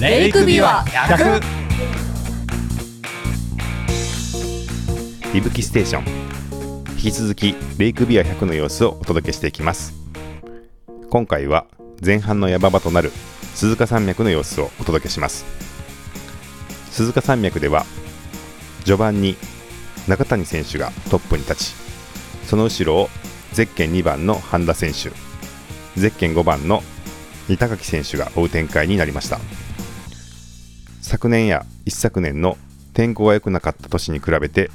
レイクビワ逆。いぶきステーション。引き続きレイクビア100の様子をお届けしていきます。今回は前半の山場となる鈴鹿山脈の様子をお届けします。鈴鹿山脈では序盤に中谷選手がトップに立ちその後ろをゼッケン2番の半田選手ゼッケン5番の二高木選手が追う展開になりました。昨年や一昨年の天候が良くなかった年に比べて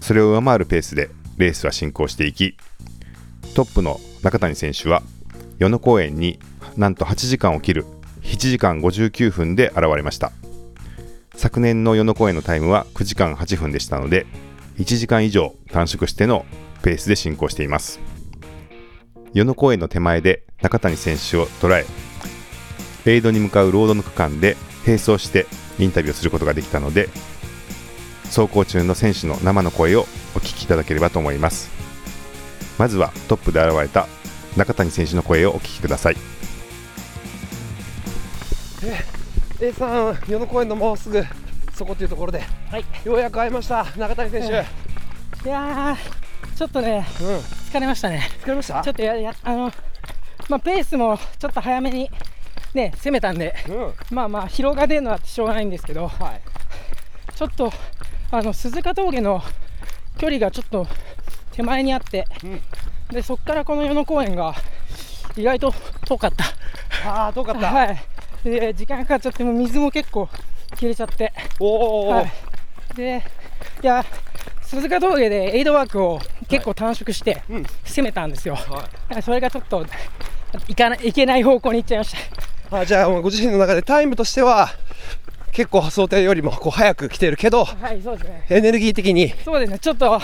それを上回るペースでレースは進行していきトップの中谷選手は与野公園になんと8時間を切る7時間59分で現れました。昨年の与野公園のタイムは9時間8分でしたので1時間以上短縮してのペースで進行しています。与野公園の手前で中谷選手を捉えレイドに向かうロードの区間で並走してインタビューをすることができたので走行中の選手の生の声をお聞きいただければと思います。まずはトップで現れた中谷選手の声をお聞きください。A さん、与野公園のもうすぐそこっていうところで、はい、ようやく会いました、中谷選手。えいやー、ちょっとね、うん、疲れましたね。疲れました？ちょっとややあの、まあ、ペースもちょっと早めに、ね、攻めたんで、うん、まあまあ、疲労が出るのはしょうがないんですけど、はい、ちょっとあの鈴鹿峠の距離がちょっと手前にあって、うん。でそこからこの与野公園が意外と遠かった。ああ、遠かった。はい。で時間かかっちゃってもう水も結構切れちゃって、おお、はい、でいや鈴鹿峠でエイドワークを結構短縮してうん。攻めたんですよ、はい。それがちょっといかないいけない方向に行っちゃいましたあじゃあ、ご自身の中でタイムとしては、結構想定よりもこう早く来てるけど、はいそうですね。エネルギー的に、そうですね。ちょっと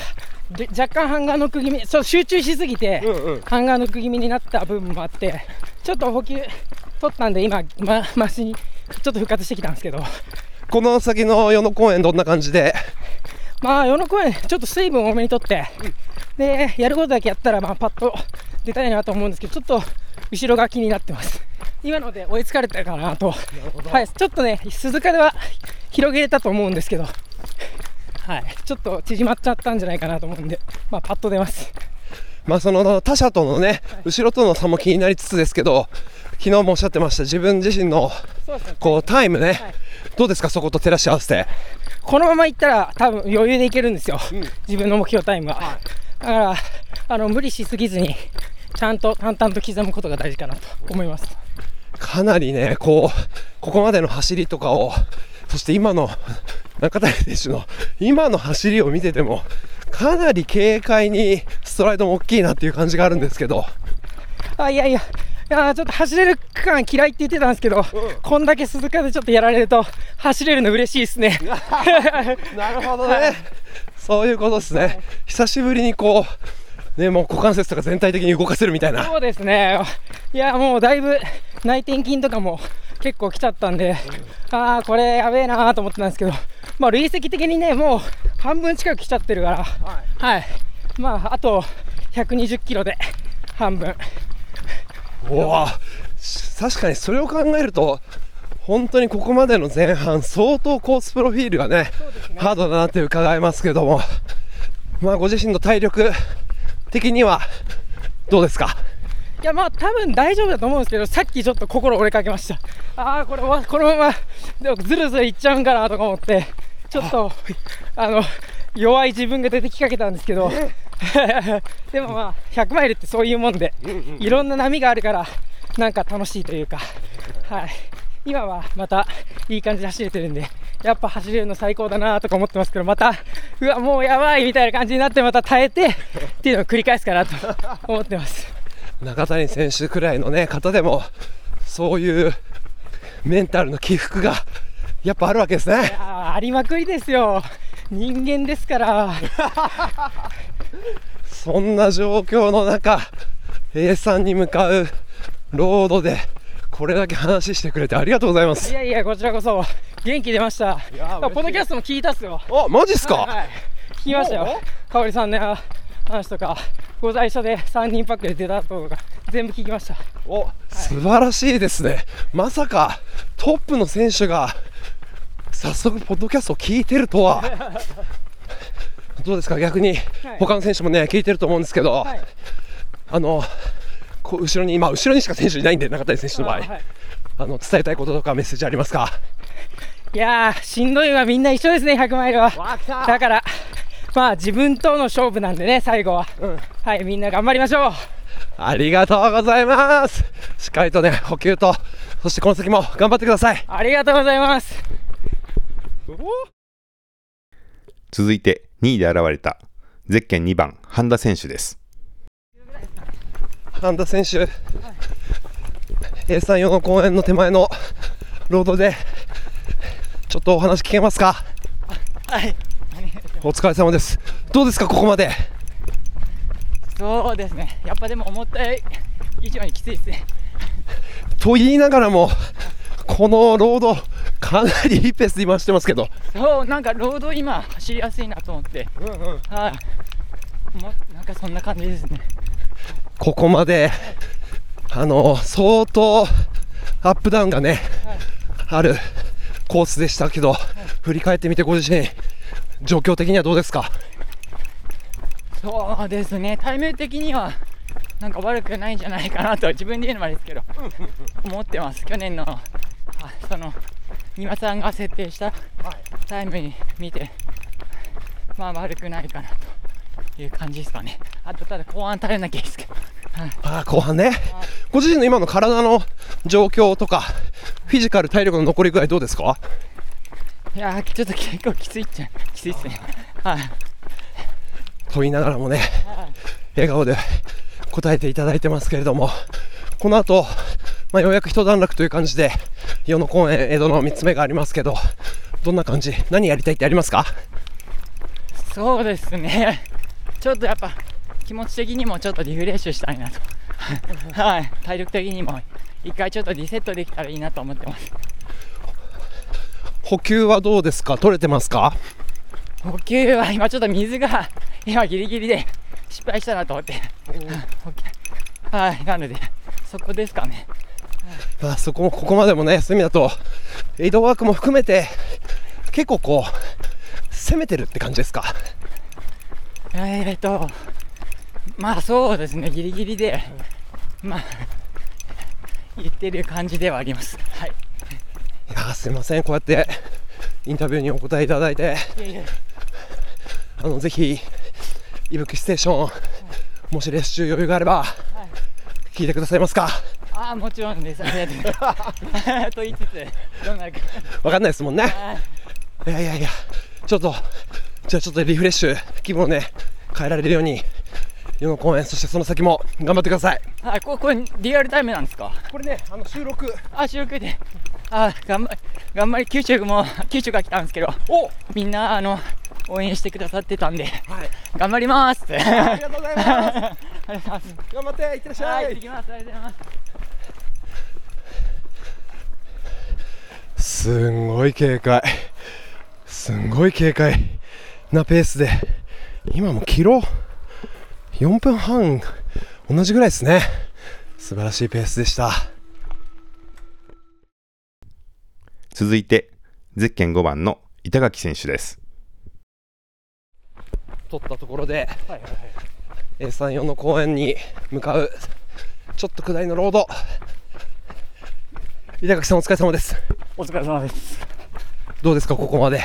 で若干ハンガーノック気味集中しすぎて、うんうん。ハンガーノック気味になった部分もあってちょっと補給取ったんで今まマシにちょっと復活してきたんですけど。この先の与野公園、どんな感じで、まあ、与野公園、ちょっと水分多めにとって、で、やることだけやったら、まあ、パッと出たいなと思うんですけど、ちょっと後ろが気になってます。今ので追いつかれたかなと。はい、ちょっとね、鈴鹿では広げれたと思うんですけど、はい、ちょっと縮まっちゃったんじゃないかなと思うんで、まあ、パッと出ます。まあ、その他者とのね、後ろとの差も気になりつつですけど、昨日もおっしゃってました、自分自身の。こうタイムね、はい。どうですか、そこと照らし合わせて？このままいったら多分余裕でいけるんですよ、うん。自分の目標タイムは、だからあの無理しすぎずにちゃんと淡々と刻むことが大事かなと思いますかなりね、こう、ここまでの走りとかを、そして今の中谷選手の今の走りを見てても、かなり軽快にストライドも大きいなっていう感じがあるんですけど、あいやいやいやちょっと走れる区間嫌いって言ってたんですけど、こんだけ鈴鹿でちょっとやられると走れるの嬉しいですね。なるほどね、そういうことですね、久しぶりにこう、ね、もう股関節とか全体的に動かせるみたいな、そうですね。いやもうだいぶ内転筋とかも結構来ちゃったんで、ああこれやべえなーと思ってたんですけどまあ累積的にねもう半分近く来ちゃってるからはい、まああと120キロで半分。おお確かにそれを考えると、本当にここまでの前半、相当コースプロフィールがね、ハードだなって伺いますけども、まあ、ご自身の体力的にはどうですか？いやまあ多分大丈夫だと思うんですけどさっきちょっと心折れかけました。ああこれわこのままでもずるずるいっちゃうんかなとか思ってちょっとあの弱い自分が出てきかけたんですけど でもまあ100マイルってそういうもんでいろんな波があるからなんか楽しいというか。はい今はまたいい感じで走れてるんでやっぱ走れるの最高だなとか思ってますけどまたうわもうやばいみたいな感じになってまた耐えてっていうのを繰り返すかなと思ってます。中谷選手くらいの、ね、方でも、そういうメンタルの起伏がやっぱあるわけですね。ありまくりですよ。人間ですから。そんな状況の中、A さんに向かうロードで、これだけ話してくれてありがとうございます。いやいやこちらこそ。元気出ました。いやポッドキャストも聞いたっすよ。あ、マジっすか、はいはい聞きましたよ。香織さんの話とかご在所で3人パックで出たとか全部聞きました。お、素晴らしいですね。まさかトップの選手が早速ポッドキャストを聞いてるとは。どうですか？逆に他の選手もね聞いてると思うんですけど、はい。あのこう後ろに今後ろにしか選手いないんで中谷選手の場合、はい。あの伝えたいこととかメッセージありますか？いやー、しんどいのはみんな一緒ですね、100マイルは。だから、まあ自分との勝負なんでね、最後は。はい、みんな頑張りましょう。ありがとうございます。しっかりとね補給とそしてこの先も頑張ってください。ありがとうございます。続いて2位で現れたゼッケン2番半田選手です半田選手。A34 の公園の手前のロードでちょっとお話聞けますか？はい。お疲れ様です。どうですかここまで？そうですね。やっぱでも思った以上にきついですね。と言いながらもこのロードかなりいいペースで今してますけど。そうなんかロード今走りやすいなと思って。はい。もうなんかそんな感じですねここまで あの相当アップダウンがね、あるコースでしたけど、振り返ってみてご自身状況的にはどうですか？そうですね。タイム的にはなんか悪くないんじゃないかなと自分で言うのもあれですけど思ってます。去年のあその丹羽さんが設定したタイムに見てまあ悪くないかなという感じですかね。あとただ後半耐えなきゃいいですけど。あー後半ね、ご自身の今の体の状況とか、フィジカル、体力の残り具合どうですか？いやーちょっと結構きついっちゃきついっすね。はい。と言いながらもね、笑顔で答えていただいてますけれども、この後、まあ、ようやく一段落という感じで、与野公園、江戸の3つ目がありますけど、どんな感じ、何やりたいってありますか？そうですねちょっとやっぱ気持ち的にもちょっとリフレッシュしたいなと。はい。体力的にも一回ちょっとリセットできたらいいなと思ってます。補給はどうですか？取れてますか補給は今ちょっと水が今ギリギリで失敗したなと思って。はい。なのでそこですかね。まあ、そこもここまでもね、そういう意味だと、エイドワークも含めて、結構こう、攻めてるって感じですか？えーっとまあそうですねギリギリでまあ言ってる感じではあります。はい。いやーすいません、こうやってインタビューにお答えいただいて、いやいや。あのぜひ、いぶきステーション、もしレッシュ余裕があれば、聞いてくださいますか？ああもちろんです。ありがとうございます。と言いつつどうなるか。わかんないですもんね。はい。いやいやいや、ちょっと、じゃあちょっとリフレッシュ、気分をね、変えられるように、世の公演、そしてその先も頑張ってください。あここれリアルタイムなんですか？これね、あの収録、あ収録で。あ頑張り頑張り九州も 九州から来たんですけどお！みんなあの応援してくださってたんではい、頑張ります。あありがとうございます。頑張って、いってらっしゃはいい。行ってきます。ありがとうございます。すんごい警戒すんごい警戒なペースで今もキロ4分半同じぐらいですね。素晴らしいペースでした。続いてゼッケン5番の板垣選手です。取ったところで、A34 の公園に向かうちょっと下りのロード。板垣さんお疲れ様です。お疲れ様です。どうですかここまで？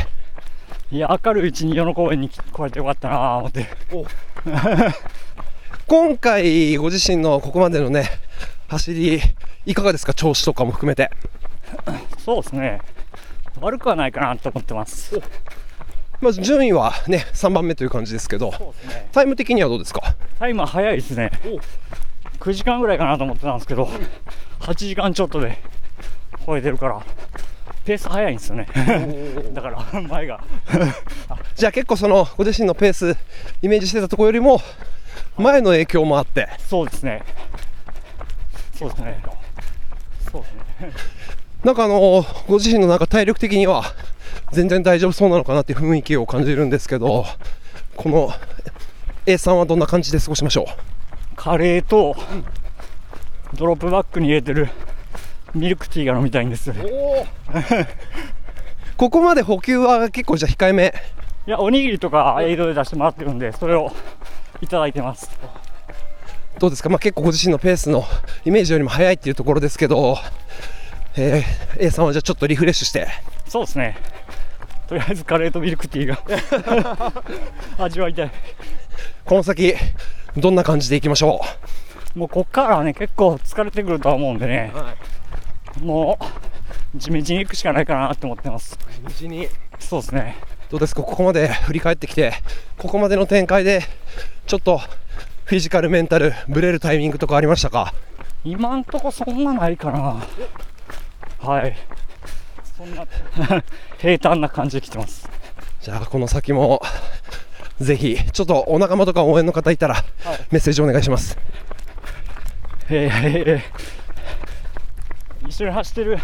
いや、明るいうちに世の公園に来れてよかったなぁ思って。今回ご自身のここまでのね走りいかがですか？調子とかも含めてそうですね。悪くはないかなと思ってます。まず順位はね3番目という感じですけどね。タイム的にはどうですか？タイムは早いですね。9時間ぐらいかなと思ってたんですけど、8時間ちょっとで超えてるから、ペース早いんですよね。だから、前が。じゃあ結構そのご自身のペースイメージしてたところよりも前の影響もあってそうですね。そうですね。そうですね。なんかあのご自身のなんか体力的には全然大丈夫そうなのかなっていう雰囲気を感じるんですけどこの A さんはどんな感じで過ごしましょう？カレーと、ドロップバッグに入れてるミルクティーが飲みたいんですよ。ね ここまで補給は結構じゃあ控えめ？いやおにぎりとかエイドで出してもらってるんでそれをいただいてます。どうですか、まあ、結構ご自身のペースのイメージよりも速いっていうところですけど、えー、A さんはじゃあちょっとリフレッシュして。そうですね。とりあえずカレーとミルクティーが 味わいたい。この先どんな感じでいきましょもうこっからはね結構疲れてくるとは思うんでね、もう地道に行くしかないかなって思ってます。うにそうですね。どうですか？ここまで振り返ってきてここまでの展開でちょっとフィジカルメンタルブレるタイミングとかありましたか？今んとこそんなないかな。はい。そんな 平坦な感じで来てます。じゃあこの先もぜひちょっとお仲間とか応援の方いたらメッセージお願いします、えー一緒に走ってる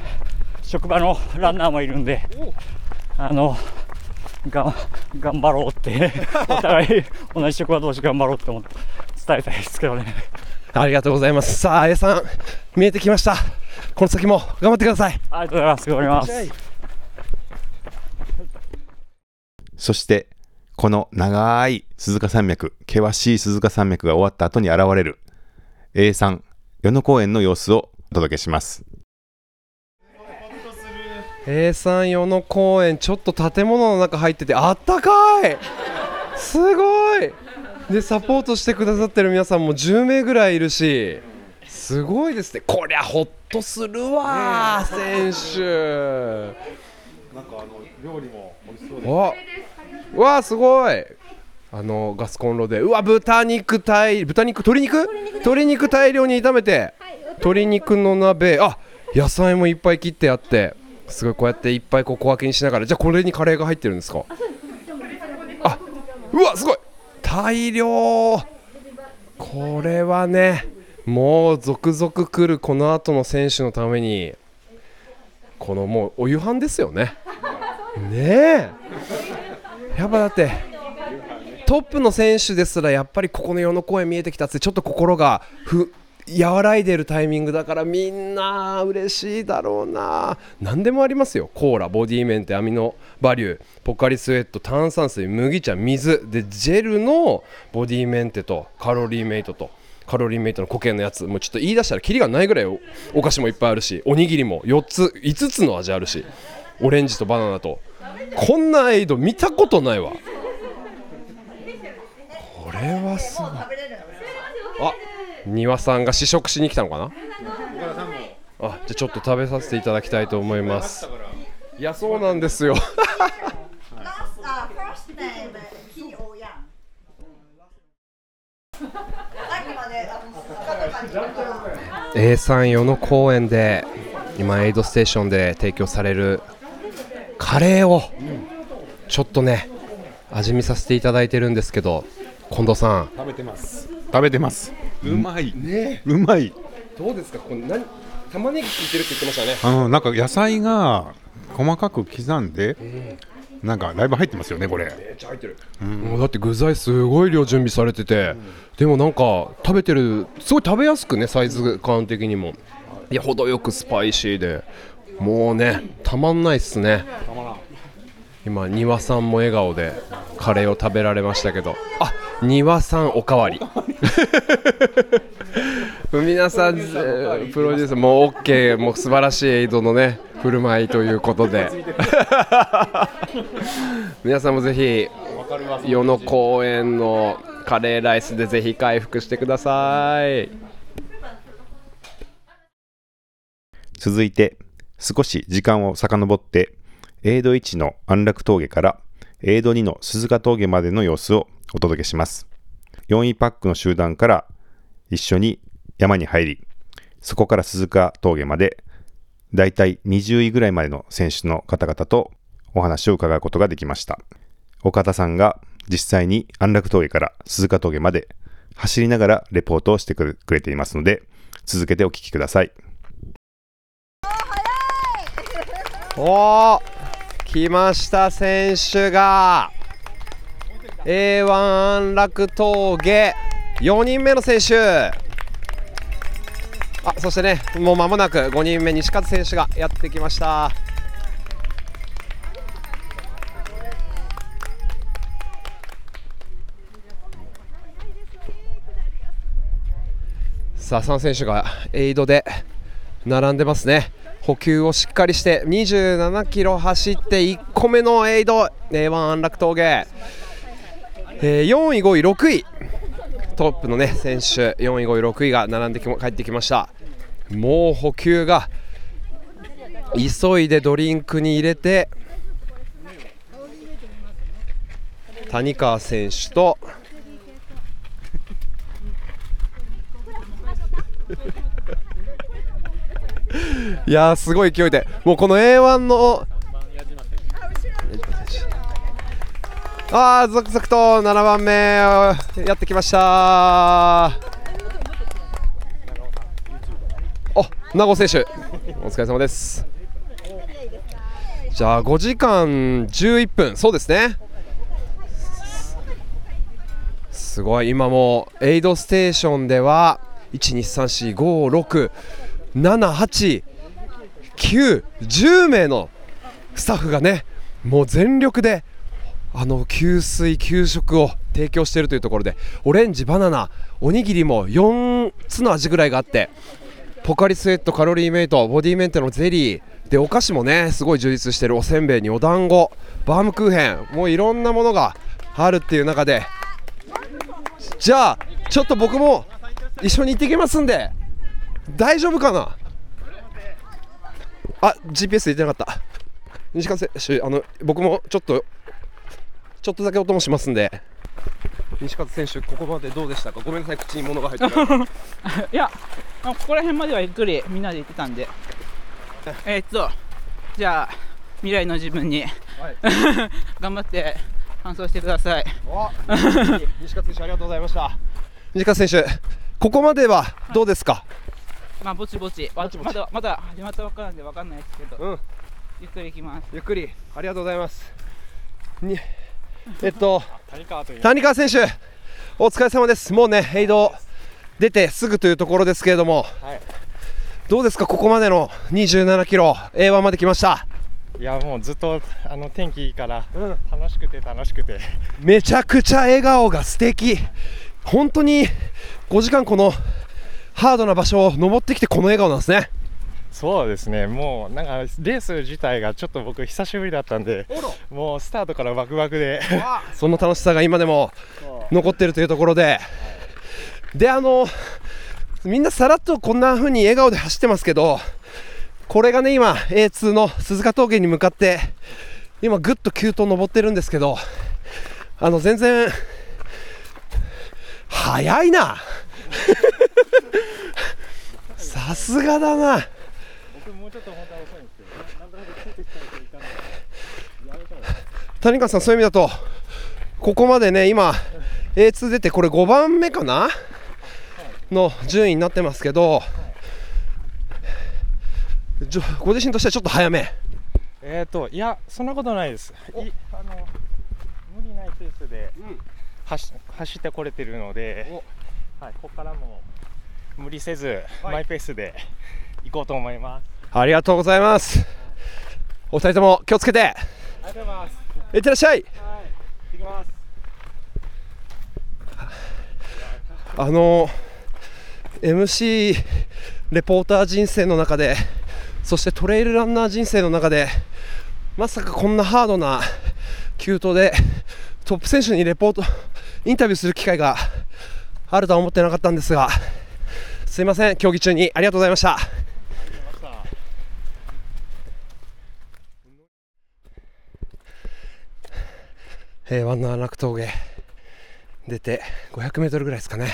職場のランナーもいるんであのが頑張ろうって お互い同じ職場同士頑張ろうって思って伝えたいですけどね。ありがとうございます。さあ A さん見えてきました。この先も頑張ってください。ありがとうございます。頑張りますそして、この長い鈴鹿山脈、険しい鈴鹿山脈が終わった後に現れる A さん、与野公園の様子をお届けします。A さん与野公園ちょっと建物の中入っててあったかい。すごい。でサポートしてくださってる皆さんも10名ぐらいいるしすごいですね。こりゃホッとするわ、選手。なんかあの料理も美味しそうでわわすごい。あのガスコンロでうわ豚肉大豚肉？鶏肉？鶏肉大量に炒めて鶏肉の鍋。あ野菜もいっぱい切ってあってすごいこうやっていっぱいこう小分けにしながらじゃあこれにカレーが入ってるんですか？あうわすごい。大量。これはねもう続々来るこの後の選手のためにこのもうお夕飯ですよね。ねえ。やっぱだってトップの選手ですらやっぱりここの世の公園見えてきたってちょっと心がふ和らいでるタイミングだからみんな嬉しいだろうな。何でもありますよ。コーラボディメンテアミノバリュー。ポカリスエット炭酸水麦茶水。でジェルのボディメンテとカロリーメイトとカロリーメイトの固形のやつ。もうちょっと言い出したらキリがないぐらいお菓子もいっぱいあるしおにぎりも4つ5つの味あるしオレンジとバナナと。こんなエイド見たことないわ。これはすごい。あ庭さんが試食しに来たのかな？あじゃあちょっと食べさせていただきたいと思いますいやそうなんですよ Last, uh, first name, Kim Oh Yang. さっきまで、あの、スカとかにいたから A さん与野公園で今エイドステーションで提供されるカレーをちょっとね味見させていただいてるんですけど近藤さん食べてます。食べてます。うまい。ね。うまい。どうですか？これ何玉ねぎ効いてるって言ってましたね。あのなんか野菜が細かく刻んで、なんかだいぶ入ってますよね、これ。めっちゃ入ってる、もうだって具材すごい量準備されてて、でもなんか食べてるすごい食べやすくねサイズ感的にも。いや程よくスパイシーで。もうねたまんないっすね。今庭さんも笑顔でカレーを食べられましたけど。あ庭さんおかわり。皆さん、えープロデュースもう OK もう素晴らしいエイドのね振る舞いということで。皆さんもぜひ与野公園のカレーライスでぜひ回復してください。続いて、少し時間を遡って、エイド1の安楽峠から、エイド2の鈴鹿峠までの様子をお届けします。4位パックの集団から一緒に山に入り、そこから鈴鹿峠まで、だいたい20位ぐらいまでの選手の方々とお話を伺うことができました。岡田さんが実際に安楽峠から鈴鹿峠まで走りながらレポートをしてくれていますので、続けてお聞きください。おー来ました選手が A1 安楽峠4人目の選手。あそしてねもう間もなく5人目西勝選手がやってきました。さあ3選手がエイドで並んでますね。補給をしっかりして27キロ走って1個目のエイド。A1 安楽峠、えー4位5位6位。トップのね選手4位5位6位が並んできも帰ってきました。もう補給が急いでドリンクに入れて谷川選手といやすごい勢いで。もうこの A1 のああ続々と7番目やってきました。お名護選手お疲れ様です。じゃあ5時間11分。そうですね。すごい。今もエイドステーションでは12345678910名のスタッフがねもう全力であの給水給食を提供しているというところでオレンジバナナおにぎりも4つの味ぐらいがあってポカリスエットカロリーメイトボディメンテのゼリーでお菓子もねすごい充実してるおせんべいにお団子バームクーヘンもういろんなものがあるっていう中でじゃあちょっと僕も一緒に行ってきますんで大丈夫かな？あ GPS 入れてなかった。西川選手あの僕もちょっとちょっとだけ音もしますんで。西川選手ここまでどうでしたか？ごめんなさい口に物が入って。る いや、まあここら辺まではゆっくりみんなで行ってたんで、えーっと、じゃあ、未来の自分に、頑張って搬送してください。お西川選手ありがとうございました。西川選手ここまではどうですか、まあ、ぼちぼち、わぼちぼち。まだまだ始まったばっかなんでわかんないですけど、うん。ゆっくり行きます。ゆっくり。ありがとうございます。にえっと谷川選手お疲れ様です。もうねエイド出てすぐというところですけれども、どうですか？ここまでの27キロ A1 まで来ました。いやもうずっとあの天気いいから楽しくて楽しくて。めちゃくちゃ笑顔が素敵。本当に5時間このハードな場所を登ってきてこの笑顔なんですねそうですね。もうなんかレース自体がちょっと僕久しぶりだったんでもうスタートからワクワクでその楽しさが今でも残ってるというところで、で、あの、みんなさらっとこんな風に笑顔で走ってますけど、これがね、今、A2 の鈴鹿峠に向かって、今、ぐっと急登登ってるんですけど、あの、全然、早いな。さすがだな谷川さん、そういう意味だと、ここまでね、今、A2 出て、これ5番目かな？の順位になってますけど、じょご自身としてはちょっと早め。えっといやそんなことないです。いあの無理ないペースで走走ってこれてるので、はい、ここからも無理せず、マイペースで行こうと思いますありがとうございます。お二人とも気をつけて、いってらっしゃい。あの MC レポーター人生の中でそしてトレイルランナー人生の中でまさかこんなハードな急登でトップ選手にレポートインタビューする機会があるとは思ってなかったんですがすいません。競技中にありがとうございました平和の安楽峠出て 500m ぐらいですかね。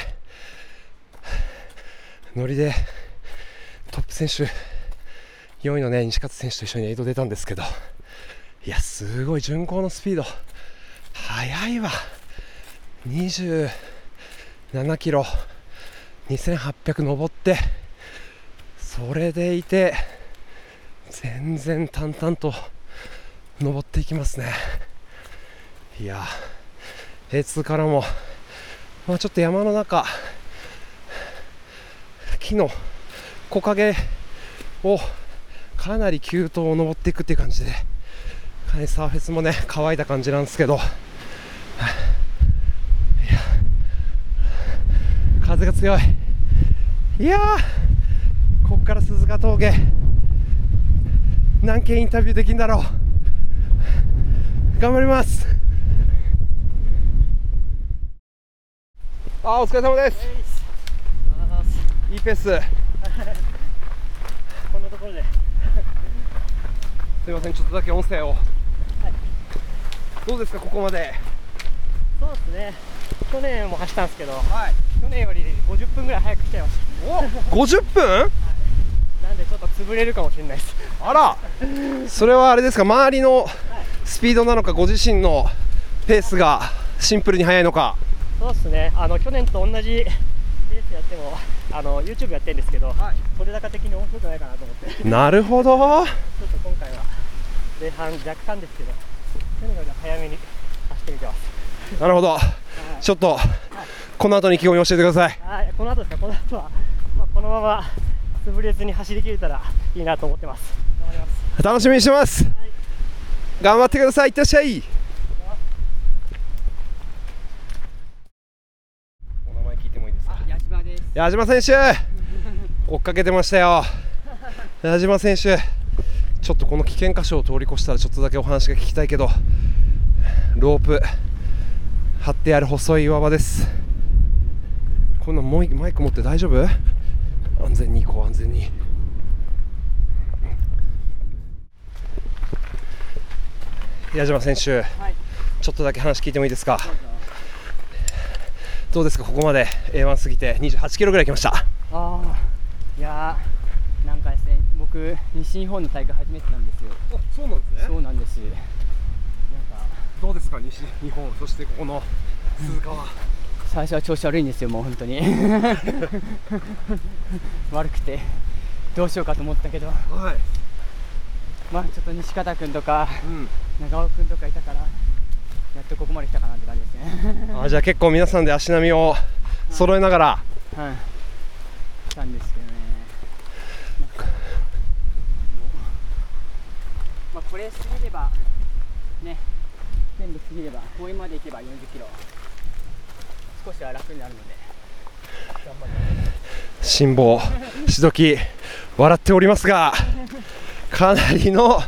ノリでトップ選手4位のね西勝選手と一緒にエイド出たんですけどいやすごい巡航のスピード。速いわ。27キロ。2800登ってそれでいて全然淡々と登っていきますね。いや A2 からも、まあ、ちょっと山の中木の木陰をかなり急登を登っていくっていう感じでかなりサーフェスもね乾いた感じなんですけど風が強い。いやーこっから鈴鹿峠何件インタビューできるんだろう。頑張ります。あーお疲れ様です。いいペース。こんなところで。すいませんちょっとだけ音声を、どうですかここまで？そうですね。去年も走ったんですけど、去年より50分ぐらい早く来ちゃいましお50分？た。なんでちょっと潰れるかもしれないです。あら。それはあれですか周りのスピードなのかご自身のペースがシンプルに速いのかそうですね。あの去年と同じレースやっても、あの YouTube やってるんですけど、取れ高的に面白くないかなと思って、ちょっなるほど。と今回は前半若干ですけど、とにかく早めに走ってみてます。なるほど。ちょっとこの後に意気込み教えてください。はい、この後ですか？この後は、まあ、このまま潰れずに走り切れたらいいなと思ってます。頑張ります。楽しみにしてます。頑張ってください。いってらっしゃいお名前聞いてもいいですか矢島です矢島選手追っかけてましたよ。矢島選手ちょっとこの危険箇所を通り越したらちょっとだけお話が聞きたいけどロープ張ってある細い岩場です。こんなマイク持って大丈夫？安全に行こう安全に。矢島選手、ちょっとだけ話聞いてもいいですか？どうですかここまで？A1 過ぎて28キロぐらい来ました。ああいやーなんかですね僕西日本の大会初めてなんですよ。そうなんですね。そうなんです。なんかどうですか西日本そしてここの鈴鹿は、最初は調子悪いんですよもう本当に。悪くてどうしようかと思ったけど。はい。まあちょっと西方君とかうん。長尾君とかいたからやっとここまで来たかなって感じですね。あじゃあ結構皆さんで足並みを揃えながら、はい。来たんですけどね。まあこれ過ぎればね全部過ぎれば公園まで行けば40キロ。少しは楽になるので。頑張り辛抱しどき笑っておりますがかなりの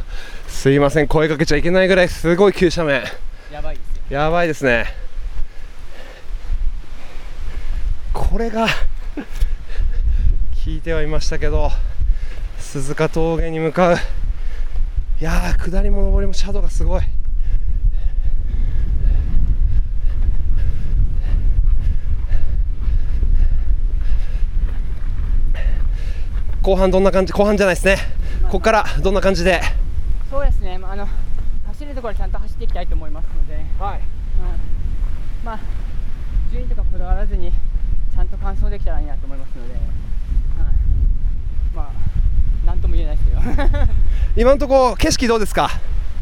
すいません声かけちゃいけないぐらいすごい急斜面やばいですよ。やばいですね。これが聞いてはいましたけど鈴鹿峠に向かう。いやー下りも上りも斜度がすごい。後半どんな感じ？後半じゃないですね。ここからどんな感じで？そうですね、まあ、あの走るところちゃんと走っていきたいと思いますので、はい。まあ、順位とかこだわらずにちゃんと完走できたらいいなと思いますので、はい。まあ、なんとも言えないですけど。今のところ景色どうですか？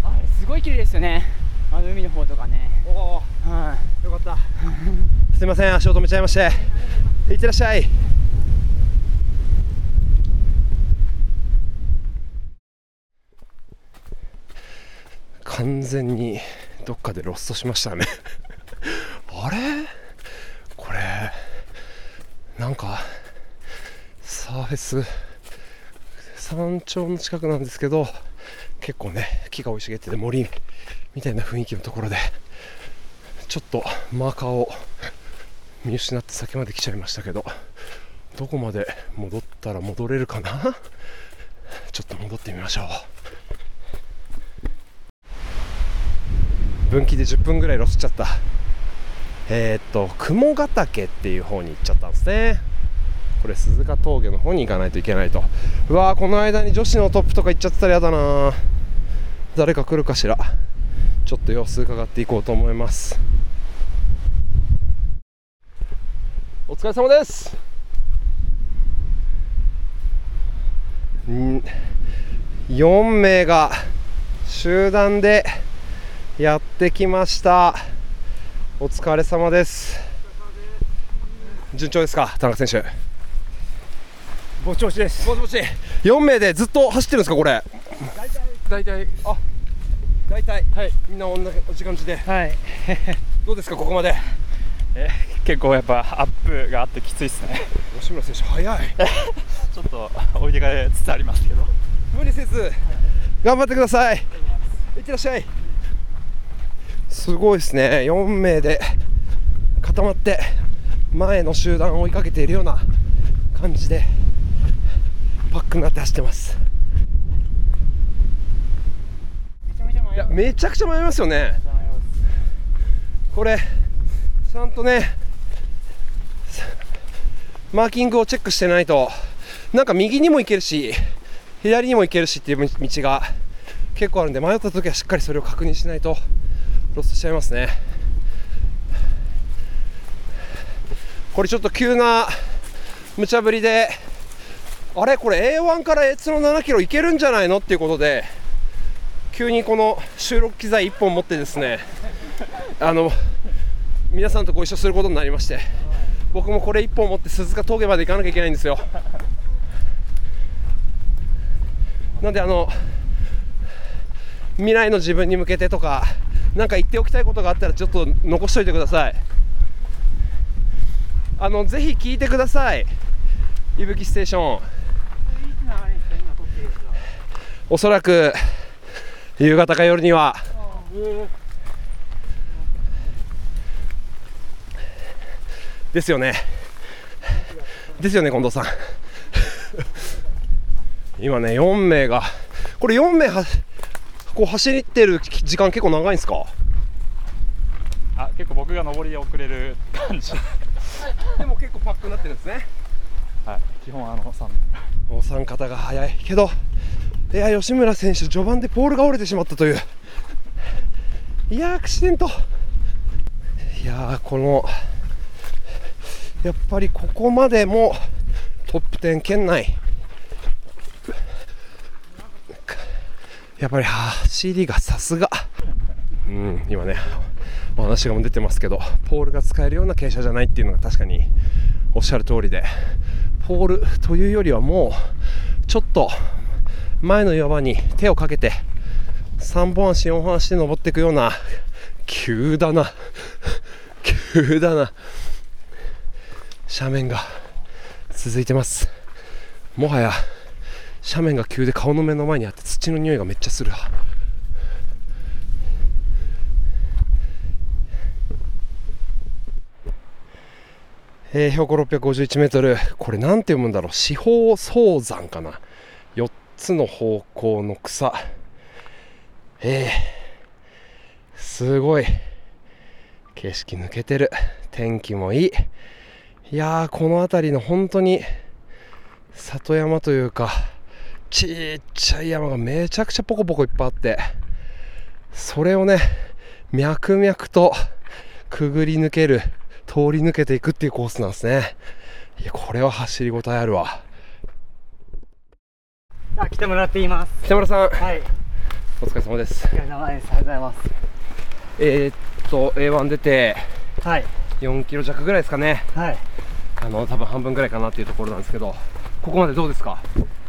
あれすごい綺麗ですよね、あの海の方とかね。おおはい。よかった。すいません足を止めちゃいまして。いってらっしゃい完全にどっかでロストしましたね。あれ？これなんかサーフェス山頂の近くなんですけど結構ね木が生い茂ってて森みたいな雰囲気のところでちょっとマーカーを見失って先まで来ちゃいましたけどどこまで戻ったら戻れるかな？ちょっと戻ってみましょう。分岐で10分ぐらいロスっちゃった。えー、っと雲ヶ岳っていう方に行っちゃったんですね。これ鈴鹿峠の方に行かないといけないと。うわーこの間に女子のトップとか行っちゃってたらやだな誰か来るかしら。ちょっと様子伺っていこうと思います。お疲れ様です。ん4名が集団でやってきました。お疲れ様です。順調ですか田中選手？ぼちぼちです。ぼちぼち。4名でずっと走ってるんですかこれ？大体あ大体。はい。みんな同じ感じで。はい。どうですかここまで？え結構やっぱアップがあってきついですね。吉村選手早い。ちょっと置いてかれつつありますけど。無理せず頑張ってください。いってらっしゃいすごいですね。4名で固まって前の集団を追いかけているような感じでパックになって走ってます。いやめちゃくちゃ迷いますよね。これちゃんとねマーキングをチェックしてないとなんか右にも行けるし左にも行けるしっていう道が結構あるんで迷った時はしっかりそれを確認しないとロストしちゃいますね。これちょっと急な無茶ぶりであれ？これ A1 から A2 の7キロいけるんじゃないの？っていうことで急にこの収録機材1本持ってですねあの皆さんとご一緒することになりまして僕もこれ1本持って鈴鹿峠まで行かなきゃいけないんですよ。なんであの未来の自分に向けてとか何か言っておきたいことがあったらちょっと残しといてください。あのぜひ聞いてください。いぶきステーション。おそらく夕方か夜には。ですよね。ですよね近藤さん。今ね4名がこれ4名はこう走ってる時間結構長いんですか？あ結構僕が上り遅れる感じ。でも結構パックになってるんですね。はい。基本あの3お三方が早いけどいや吉村選手序盤でポールが折れてしまったという。いやーアクシデント。いやーこのやっぱりここまでもトップ10圏内やっぱり走りがさすが。うん今ねお話が出てますけどポールが使えるような傾斜じゃないっていうのが確かにおっしゃる通りでポールというよりはもうちょっと前の岩場に手をかけて3本足4本足で登っていくような急だな。急だな。斜面が続いてます。もはや斜面が急で顔の目の前にあって土の匂いがめっちゃする。えー、標高651メートル。これなんて読むんだろう。四方早山かな。4つの方向の草。えー、すごい。景色抜けてる。天気もいい。いやーこの辺りの本当に里山というか。ちっちゃい山がめちゃくちゃポコポコいっぱいあってそれをね脈々とくぐり抜ける通り抜けていくっていうコースなんですね。いやこれは走りごたえあるわ。あ北村って言います。北村さん。はい。お疲れ様です。お疲れ様です。ありがとうございます。えー、っと A1 出てはい。4キロ弱ぐらいですかね。はい。あの多分半分ぐらいかなっていうところなんですけどここまでどうですか？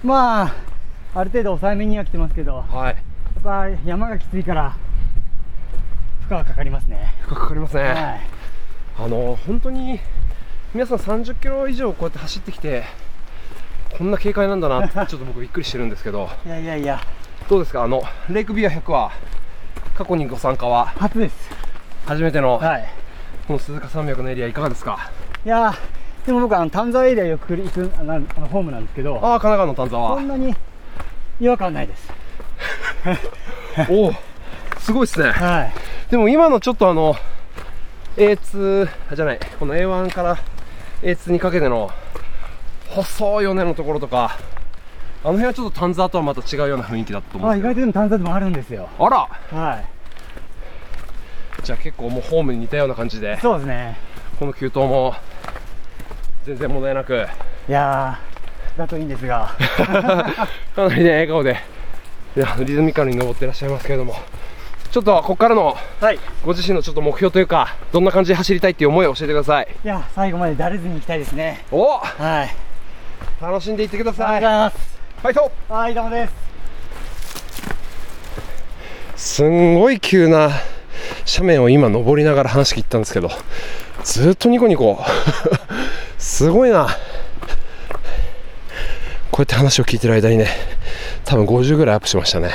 まあある程度抑えめには来てますけど。はい。やっぱ山がきついから負荷はかかりますね。負荷かかりますね、はい。あの本当に皆さん30キロ以上こうやって走ってきてこんな軽快なんだなって ちょっと僕びっくりしてるんですけど。いやいやいや。どうですか？あのレイクビア100は過去にご参加は？初です。初めての、はい。この鈴鹿山脈のエリアいかがですか？いやでも僕あの丹沢エリアよく行くあのホームなんですけど。ああ神奈川の丹沢。そんなに違和感ないです。おおすごいですね。はい。でも今のちょっとあの A2 あじゃないこの A1 から A2 にかけての細い尾根のところとかあの辺はちょっと丹沢とはまた違うような雰囲気だったと思う意外とでも丹沢でもあるんですよ。どあら。はい。じゃあ結構もうホームに似たような感じでそうですね。この急登も全然問題なく。いやーだといいんですが。かなりね笑顔でいやリズミカルに登ってらっしゃいますけれども。ちょっとここからのはい。ご自身のちょっと目標というかどんな感じで走りたいっていう思いを教えてください。いや最後までだれずに行きたいですね。お！はい。楽しんでいってください。ありがとうございます。ファイト！はいどうもです。すんごい急な斜面を今登りながら話聞いたんですけどずっとニコニコ。すごいなこうやって話を聞いてる間にね多分50ぐらいアップしましたね。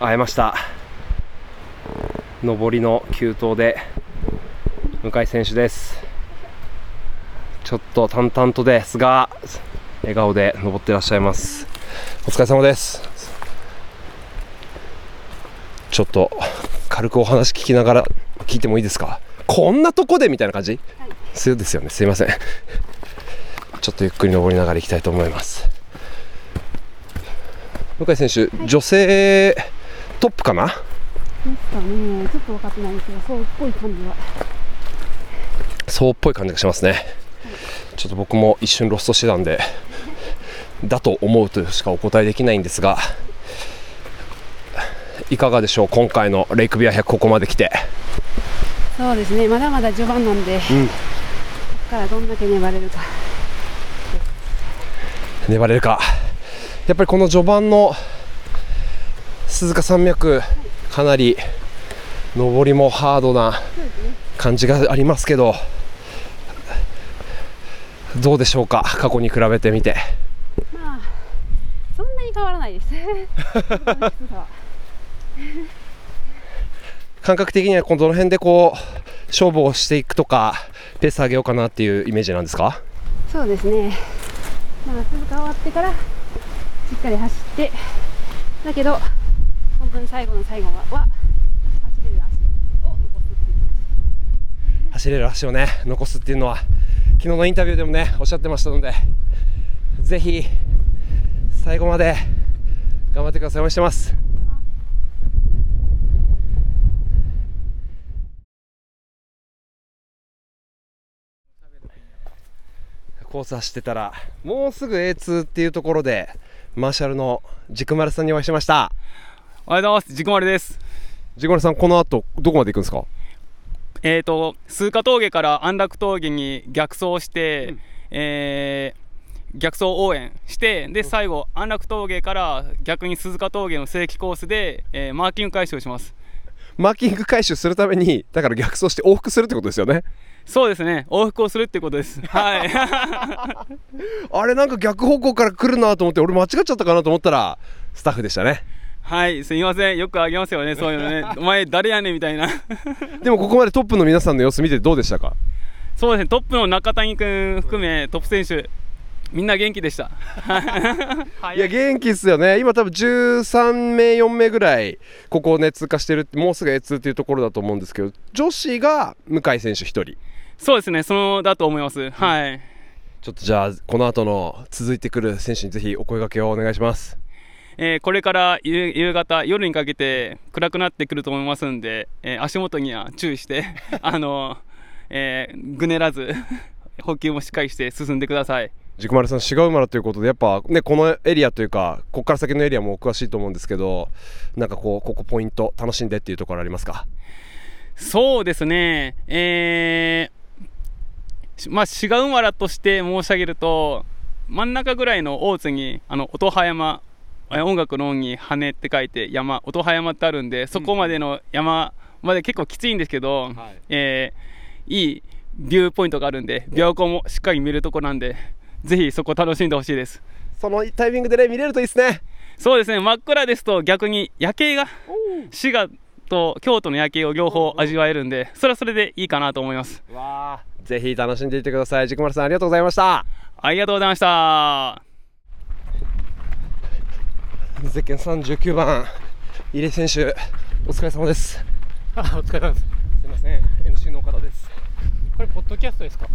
会えました。上りの急登で向井選手です。ちょっと淡々とですが笑顔で登ってらっしゃいます。お疲れ様です。ちょっと軽くお話聞きながら聞いてもいいですか？こんなとこでみたいな感じ、そうですよね。すいません。ちょっとゆっくり登りながら行きたいと思います。向井選手、女性トップかな？ですかね、ちょっと分かってないんですけど、そうっぽい感じは。そうっぽい感じがしますね、ちょっと僕も一瞬ロストしてたんでだと思うとしかお答えできないんですがいかがでしょう？今回のレイクビア100ここまで来てそうですね、まだまだ序盤なんで、こうん。こからどんだけ粘れるか。粘れるか。やっぱりこの序盤の鈴鹿山脈かなり上りもハードな感じがありますけどどうでしょうか？過去に比べてみて。まあ、そんなに変わらないです。感覚的にはこの辺でこう勝負をしていくとかペース上げようかなっていうイメージなんですか？そうですね。まあ、鈴鹿終わってから、しっかり走って、だけど、本当に最後の最後は、は走れる足を残すっていう。走れる足をね残すっていうのは昨日のインタビューでもねおっしゃってましたのでぜひ最後まで頑張ってください応援してますコース走ってたらもうすぐ A2 っていうところでマーシャルの軸丸さんにお会いしました。おはようございます。軸丸です。軸丸さんこの後どこまで行くんですか？えー、と鈴鹿峠から安楽峠に逆走して、えー逆走応援してで最後安楽峠から逆に鈴鹿峠の正規コースで、えーマーキング回収をします。マーキング回収するためにだから逆走して往復するってことですよねそうですね。往復をするってことです。はい。あれなんか逆方向から来るなと思って俺間違っちゃったかなと思ったらスタッフでしたね。はい。すみません。よくあげますよね。そういうのね。お前誰やねんみたいな。でもここまでトップの皆さんの様子見てどうでしたか？そうですね。トップの中谷君含めトップ選手みんな元気でした。いや元気っすよね。今多分13名4名ぐらいここをね通過してるってもうすぐ A2 っていうところだと思うんですけど女子が向井選手1人そうですねそのだと思います、はい。ちょっとじゃあこの後の続いてくる選手にぜひお声掛けをお願いします。えーこれから夕夕方、夜にかけて暗くなってくると思いますんで、えー足元には注意して、あのえーぐねらず、補給もしっかりして進んでください。軸丸さん、違う馬だということで、やっぱね、このエリアというか、ここから先のエリアもお詳しいと思うんですけど、なんかこう、ここポイント、楽しんでっていうところありますか？そうですね、えーしまあ、志賀馬らとして申し上げると、真ん中ぐらいの大津に、あの音羽山、え音楽の音に羽って書いて山、音羽山ってあるんで、そこまでの山まで結構きついんですけど、えーいいビューポイントがあるんで、琵琶湖もしっかり見るとこなんで、ぜひそこ楽しんでほしいです。そのタイミングでね、見れるといいですね。そうですね、真っ暗ですと逆に夜景が、滋賀と京都の夜景を両方味わえるんで、それはそれでいいかなと思います。ぜひ楽しんでいってください。軸丸さん、ありがとうございました。ありがとうございました。ゼッケン39番、入江選手、お疲れ様です。あ、お疲れ様です。すみません、MC の岡田です。これポッドキャストですか？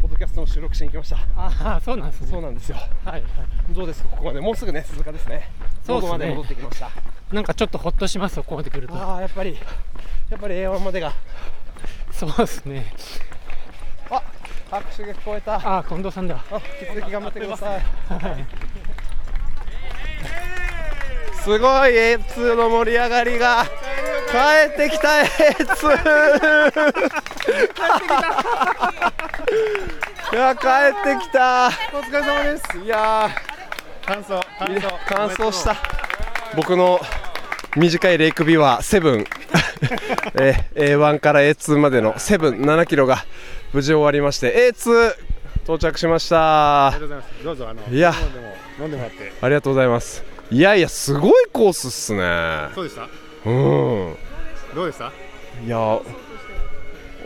ポッドキャストの収録しに来ました。ああ、そうなんですね。そうなんですよ。はいはい。どうですか、ここまで、もうすぐね、鈴鹿ですね。そうですねここまで戻ってきました。なんかちょっとほっとしますよ、ここまで来ると。ああ、やっぱり、やっぱり A1 までが。そうですね。あ、拍手が聞こえた。あ、近藤さんだ。あ、引き続き頑張ってください。はい。すごい A2 の盛り上がりが帰ってきた A2 いや帰ってきた お疲れ様ですいや感想感想完走した。僕の短いレイクビューはセブン。えー A1 から A2 までのセブン。7キロが無事終わりまして A2 到着しました。ありがとうございます。どうぞあのいや。飲んでもらって。ありがとうございます。いやいやすごいコースっすね。そうでした？うん。どうでした？いや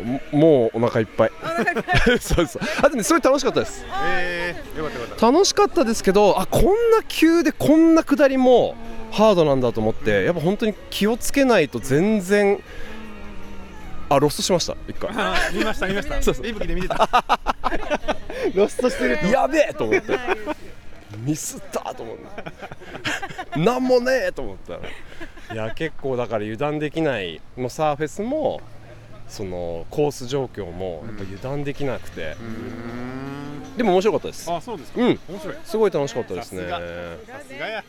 ももうお腹いっぱい。そうですあとねすごい楽しかったです。えー、よかったよかった。楽しかったですけどあこんな急でこんな下りもハードなんだと思ってやっぱ本当に気をつけないと全然あロストしました一回。あ見ました見ました。そうそう。いぶきで見てた。ロストしてるやべえと思って。ミスったと思って。なんもねえと思った。らいや結構だから油断できないもうサーフェスもそのコース状況もやっぱ油断できなくて。でも面白かったです。あそうですか。うん。面白い。すごい楽しかったですね。さすがや